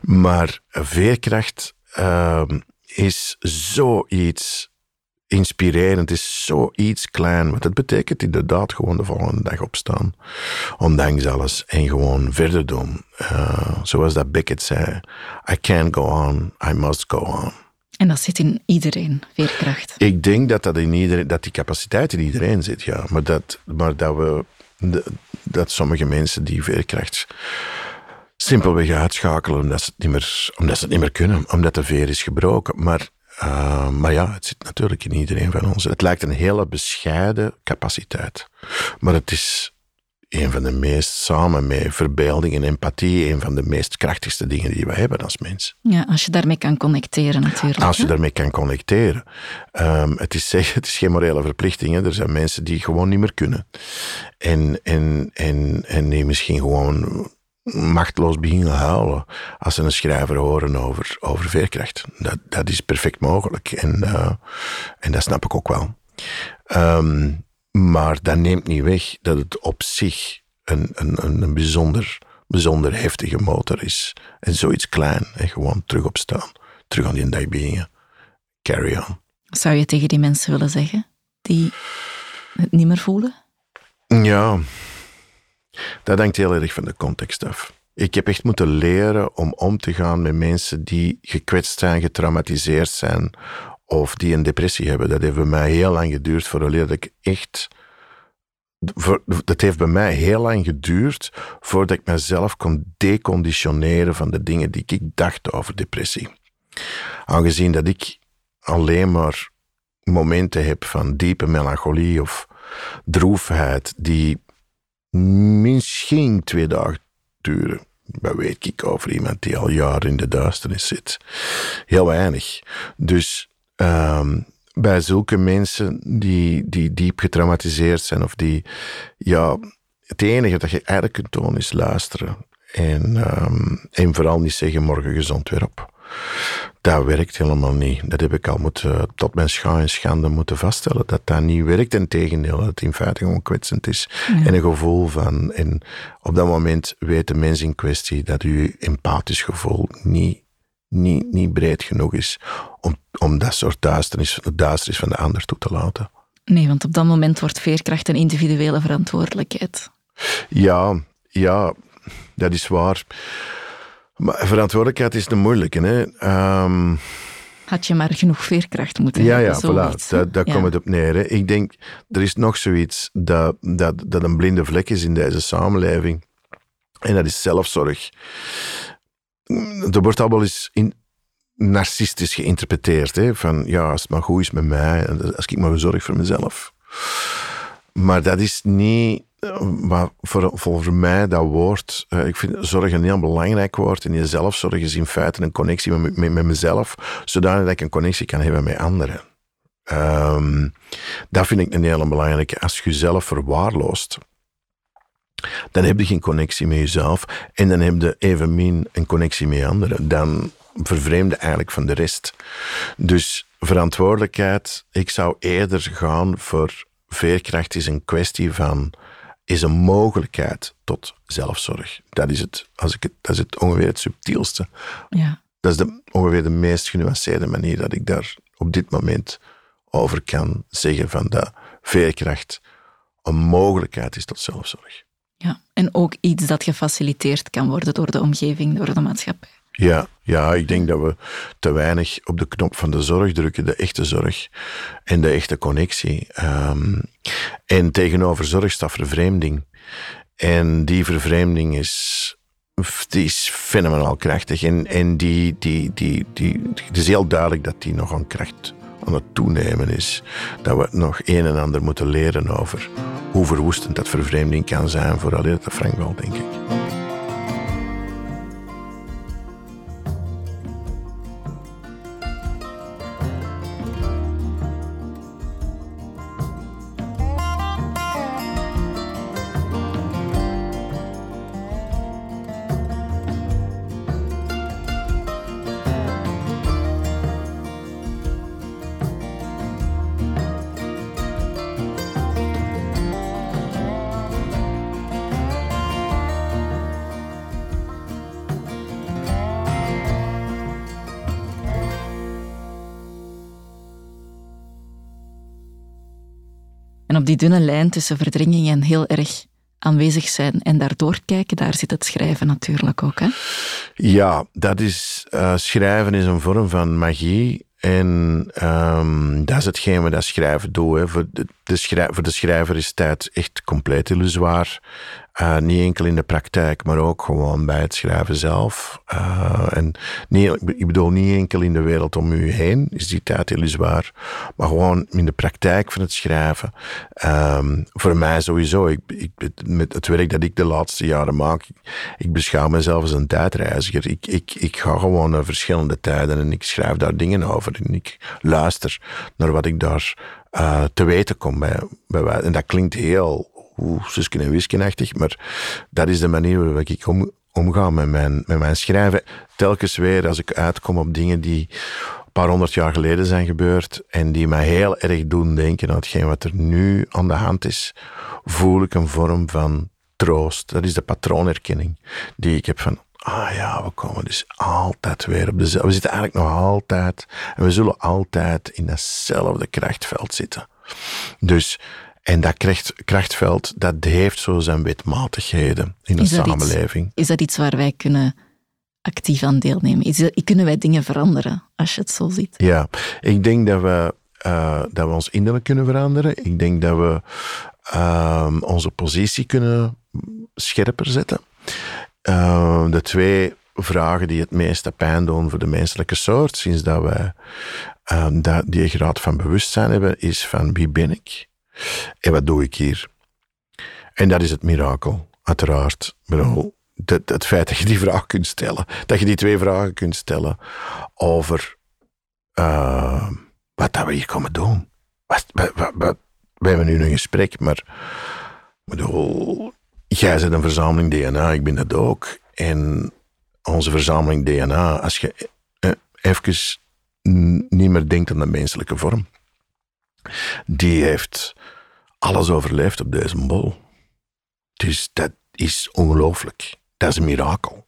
Maar veerkracht uh, is zoiets inspirerend, is zoiets klein. Want het betekent inderdaad gewoon de volgende dag opstaan. Ondanks alles. En gewoon verder doen. Uh, zoals dat Beckett zei. I can't go on, I must go on. En dat zit in iedereen, veerkracht. Ik denk dat, dat, in iedereen, dat die capaciteit in iedereen zit, ja. Maar dat, maar dat we... Dat sommige mensen die veerkracht simpelweg uitschakelen omdat ze, het niet meer, omdat ze het niet meer kunnen, omdat de veer is gebroken. Maar uh, maar ja, het zit natuurlijk in iedereen van ons. Het lijkt een hele bescheiden capaciteit. Maar het is een van de meest, samen met verbeelding en empathie, een van de meest krachtigste dingen die we hebben als mens. Ja, als je daarmee kan connecteren natuurlijk. Als je daarmee kan connecteren. Um, het, is, het is geen morele verplichting. Hè. Er zijn mensen die gewoon niet meer kunnen. En, en, en, en die misschien gewoon machteloos beginnen huilen als ze een schrijver horen over, over veerkracht. Dat, dat is perfect mogelijk en, uh, en dat snap ik ook wel. Um, maar dat neemt niet weg dat het op zich een, een, een bijzonder, bijzonder heftige motor is. En zoiets klein en gewoon terug opstaan, terug aan die dag beginnen. Carry on. Zou je tegen die mensen willen zeggen die het niet meer voelen? Ja, dat hangt heel erg van de context af. Ik heb echt moeten leren om om te gaan met mensen die gekwetst zijn, getraumatiseerd zijn of die een depressie hebben. Dat heeft bij mij heel lang geduurd voordat ik echt. Dat heeft bij mij heel lang geduurd voordat ik mezelf kon deconditioneren van de dingen die ik dacht over depressie. Aangezien dat ik alleen maar momenten heb van diepe melancholie of droefheid die misschien twee dagen duren. Wat weet ik over iemand die al jaren in de duisternis zit? Heel weinig. Dus um, bij zulke mensen die, die diep getraumatiseerd zijn of die, ja, het enige dat je eigenlijk kunt doen is luisteren. En, um, en vooral niet zeggen morgen gezond weer op. dat werkt helemaal niet. Dat heb ik al moeten, tot mijn schaam en schande moeten vaststellen, dat dat niet werkt. En tegendeel, dat het in feite gewoon kwetsend is. En een gevoel van, en op dat moment weet de mens in kwestie dat uw empathisch gevoel niet, niet, niet breed genoeg is om, om dat soort duisternis, duisternis van de ander toe te laten. Nee, want op dat moment wordt veerkracht een individuele verantwoordelijkheid. Ja, ja, dat is waar. Maar verantwoordelijkheid is de moeilijke. Hè? Um, Had je maar genoeg veerkracht moeten ja, hebben. Ja, voilà, daar, daar komt het op neer. Hè. Ik denk, er is nog zoiets dat, dat, dat een blinde vlek is in deze samenleving. En dat is zelfzorg. Er wordt al wel eens in, narcistisch geïnterpreteerd. Hè? Van ja, als het maar goed is met mij, als ik maar zorg voor mezelf. Maar dat is niet maar voor, voor mij dat woord, uh, ik vind zorg een heel belangrijk woord. En je zelfzorg is in feite een connectie met, met, met mezelf, zodanig dat ik een connectie kan hebben met anderen. Um, dat vind ik een hele belangrijke. Als je jezelf verwaarloost, dan heb je geen connectie met jezelf en dan heb je evenmin een connectie met anderen. Dan vervreemd je eigenlijk van de rest. Dus verantwoordelijkheid, ik zou eerder gaan voor veerkracht is een kwestie van is een mogelijkheid tot zelfzorg. Dat is het, als ik het, dat is het ongeveer het subtielste. Ja. Dat is de, ongeveer de meest genuanceerde manier dat ik daar op dit moment over kan zeggen van dat veerkracht een mogelijkheid is tot zelfzorg. Ja, en ook iets dat gefaciliteerd kan worden door de omgeving, door de maatschappij. Ja, ja, ik denk dat we te weinig op de knop van de zorg drukken, de echte zorg en de echte connectie. Um, en tegenover zorg staat vervreemding. En die vervreemding is, die is fenomenaal krachtig. En, en die, die, die, die, het is heel duidelijk dat die nog aan kracht aan het toenemen is. Dat we nog een en ander moeten leren over hoe verwoestend dat vervreemding kan zijn, vooral in frank wel, denk ik. En op die dunne lijn tussen verdringing en heel erg aanwezig zijn en daardoor kijken, daar zit het schrijven natuurlijk ook. Hè? Ja, dat is, uh, schrijven is een vorm van magie. En um, dat is hetgeen we dat schrijven doen. Hè. Voor, de, de schrijver, voor de schrijver is tijd echt compleet illusoir. Uh, niet enkel in de praktijk, maar ook gewoon bij het schrijven zelf. Uh, en niet, ik bedoel niet enkel in de wereld om u heen, is die tijd illusoir. Maar gewoon in de praktijk van het schrijven. Um, voor mij sowieso. Ik, ik, met het werk dat ik de laatste jaren maak, ik, beschouw mezelf als een tijdreiziger. Ik, ik, ik ga gewoon naar verschillende tijden en ik schrijf daar dingen over. En ik luister naar wat ik daar uh, te weten kom. Bij, bij, en dat klinkt heel oeh, zusken en wiskenachtig, maar dat is de manier waarop ik om, omga met mijn, met mijn schrijven. Telkens weer als ik uitkom op dingen die een paar honderd jaar geleden zijn gebeurd en die mij heel erg doen denken aan hetgeen wat er nu aan de hand is, voel ik een vorm van troost. Dat is de patroonherkenning die ik heb van, ah ja, we komen dus altijd weer op dezelfde. We zitten eigenlijk nog altijd en we zullen altijd in datzelfde krachtveld zitten. Dus en dat kracht, krachtveld, dat heeft zo zijn wetmatigheden in de samenleving. is dat iets waar wij kunnen actief aan deelnemen? Is dat, kunnen wij dingen veranderen, als je het zo ziet? Ja, ik denk dat we, uh, dat we ons innerlijk kunnen veranderen. Ik denk dat we uh, onze positie kunnen scherper zetten. Uh, de twee vragen die het meeste pijn doen voor de menselijke soort, sinds dat wij dat die graad van bewustzijn hebben, is van wie ben ik? En wat doe ik hier? En dat is het mirakel, uiteraard. Bedoel, het, het feit dat je die vraag kunt stellen, dat je die twee vragen kunt stellen over uh, wat dat we hier komen doen. Wat, wat, we hebben nu een gesprek, maar bedoel, jij bent een verzameling DNA, ik ben dat ook. En onze verzameling DNA, als je even niet meer denkt aan de menselijke vorm. Die heeft alles overleefd op deze bol. Dus dat is ongelooflijk. Dat is een mirakel.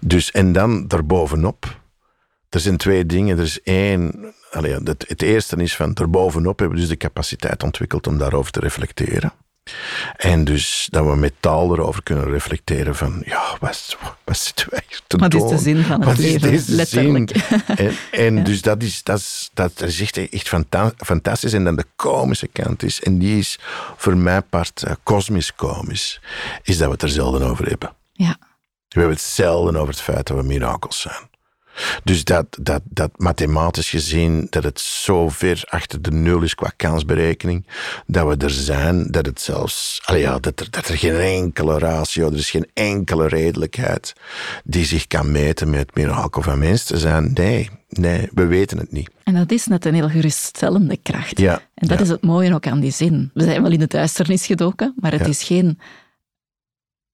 Dus, en dan daarbovenop, er zijn twee dingen. Er is één, het, het eerste is van daarbovenop hebben we dus de capaciteit ontwikkeld om daarover te reflecteren. En dus dat we met taal erover kunnen reflecteren van, ja, wat, wat zitten wij te Wat is de zin van het wat leven, letterlijk. En, en dus dat is, dat is, dat is echt, echt fantastisch. En dan de komische kant is, en die is voor mij part uh, kosmisch komisch, is dat we het er zelden over hebben. Ja. We hebben het zelden over het feit dat we mirakels zijn. Dus dat, dat, dat mathematisch gezien, dat het zo ver achter de nul is qua kansberekening, dat we er zijn, dat het zelfs, ja, dat, er, dat er geen enkele ratio, er is geen enkele redelijkheid die zich kan meten met mirakel van mens te zijn. Nee, nee, we weten het niet. En dat is net een heel geruststellende kracht. Ja, en dat is het mooie ook aan die zin. We zijn wel in de duisternis gedoken, maar het is geen,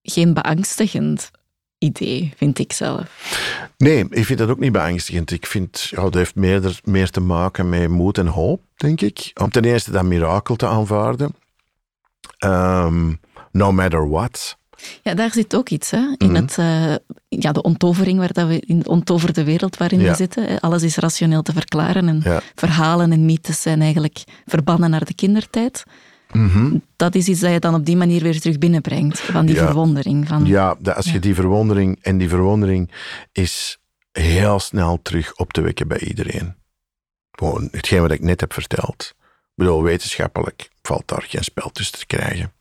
geen beangstigend idee, vind ik zelf. Nee, ik vind dat ook niet beangstigend. Ik vind, ja, dat heeft meer, meer te maken met moed en hoop, denk ik. Om ten eerste dat mirakel te aanvaarden. Ehm, no matter what. Ja, daar zit ook iets, hè? In mhm. het, uh, ja, de ontovering, waar dat we, in de ontoverde wereld waarin we zitten. Alles is rationeel te verklaren en verhalen en mythes zijn eigenlijk verbannen naar de kindertijd. Mhm. Dat is iets dat je dan op die manier weer terug binnenbrengt, van die verwondering. Van, ja, als je die verwondering, en die verwondering is heel snel terug op te wekken bij iedereen. Gewoon hetgeen wat ik net heb verteld. Ik bedoel, wetenschappelijk valt daar geen spel tussen te krijgen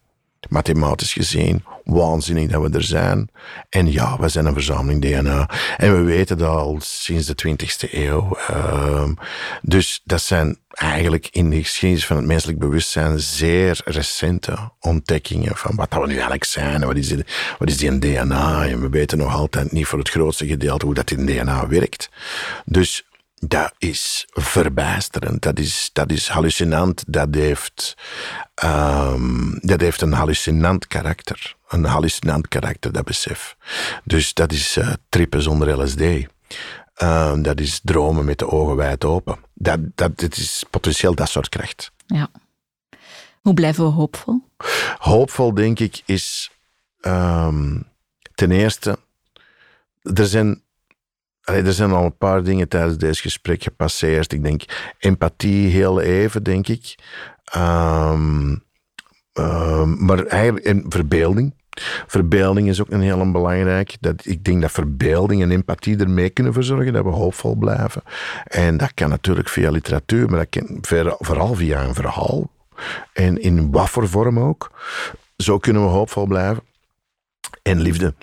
mathematisch gezien waanzinnig dat we er zijn. En ja, we zijn een verzameling DNA. En we weten dat al sinds de 20e eeuw. Ehm, dus dat zijn eigenlijk in de geschiedenis van het menselijk bewustzijn zeer recente ontdekkingen van wat dat we nu eigenlijk zijn en wat is, die, wat is die DNA. En we weten nog altijd niet voor het grootste gedeelte hoe dat in DNA werkt. Dus dat is verbijsterend, dat is, dat is hallucinant, dat heeft, um, dat heeft een hallucinant karakter. Een hallucinant karakter, dat besef. Dus dat is uh, trippen zonder LSD. Uh, dat is dromen met de ogen wijd open. Dat, dat, het is potentieel dat soort kracht. Ja. Hoe blijven we hoopvol? Hoopvol, denk ik, is um, ten eerste, er zijn er zijn al een paar dingen tijdens deze gesprek gepasseerd. Ik denk empathie heel even, denk ik. Um, maar eigenlijk en verbeelding. Verbeelding is ook een heel belangrijk. Dat, ik denk dat verbeelding en empathie ermee kunnen verzorgen dat we hoopvol blijven. En dat kan natuurlijk via literatuur, maar dat kan vooral via een verhaal. En in wat voor vorm ook. Zo kunnen we hoopvol blijven. En liefde.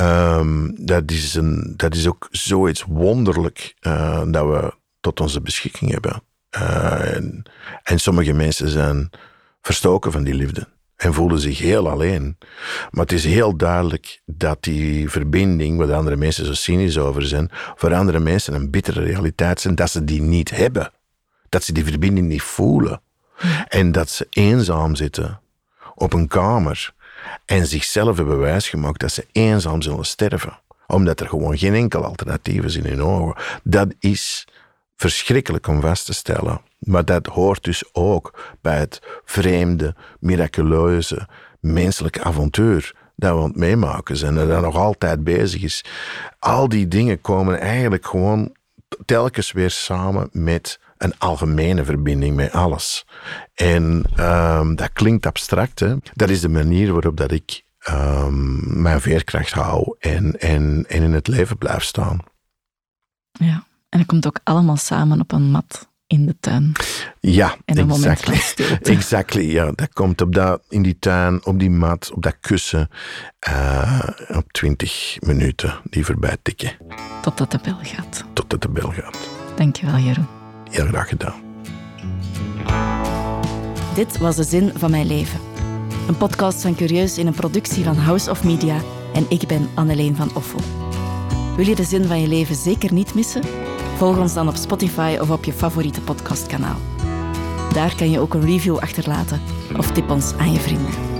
Um, dat, is een, dat is ook zoiets wonderlijk uh, dat we tot onze beschikking hebben. Uh, en, en, sommige mensen zijn verstoken van die liefde en voelen zich heel alleen. Maar het is heel duidelijk dat die verbinding, waar andere mensen zo cynisch over zijn, voor andere mensen een bittere realiteit zijn, dat ze die niet hebben. Dat ze die verbinding niet voelen. En dat ze eenzaam zitten op een kamer en zichzelf hebben wijsgemaakt dat ze eenzaam zullen sterven. Omdat er gewoon geen enkel alternatief is in hun ogen. Dat is verschrikkelijk om vast te stellen. Maar dat hoort dus ook bij het vreemde, miraculeuze, menselijke avontuur dat we aan het meemaken zijn en dat nog altijd bezig is. Al die dingen komen eigenlijk gewoon telkens weer samen met een algemene verbinding met alles. En um, dat klinkt abstract, hè? dat is de manier waarop dat ik um, mijn veerkracht hou en, en, en in het leven blijf staan. Ja, en dat komt ook allemaal samen op een mat in de tuin. Ja, en een exactly. exactly, ja. Dat komt op dat, in die tuin, op die mat, op dat kussen, uh, op twintig minuten die voorbij tikken. Totdat de bel gaat. Totdat de bel gaat. Dankjewel, Jeroen. Heel graag gedaan. Dit was de zin van mijn leven. Een podcast van Curieus in een productie van House of Media en ik ben Anneleen van Offel. Wil je de zin van je leven zeker niet missen? Volg ons dan op Spotify of op je favoriete podcastkanaal. Daar kan je ook een review achterlaten of tip ons aan je vrienden.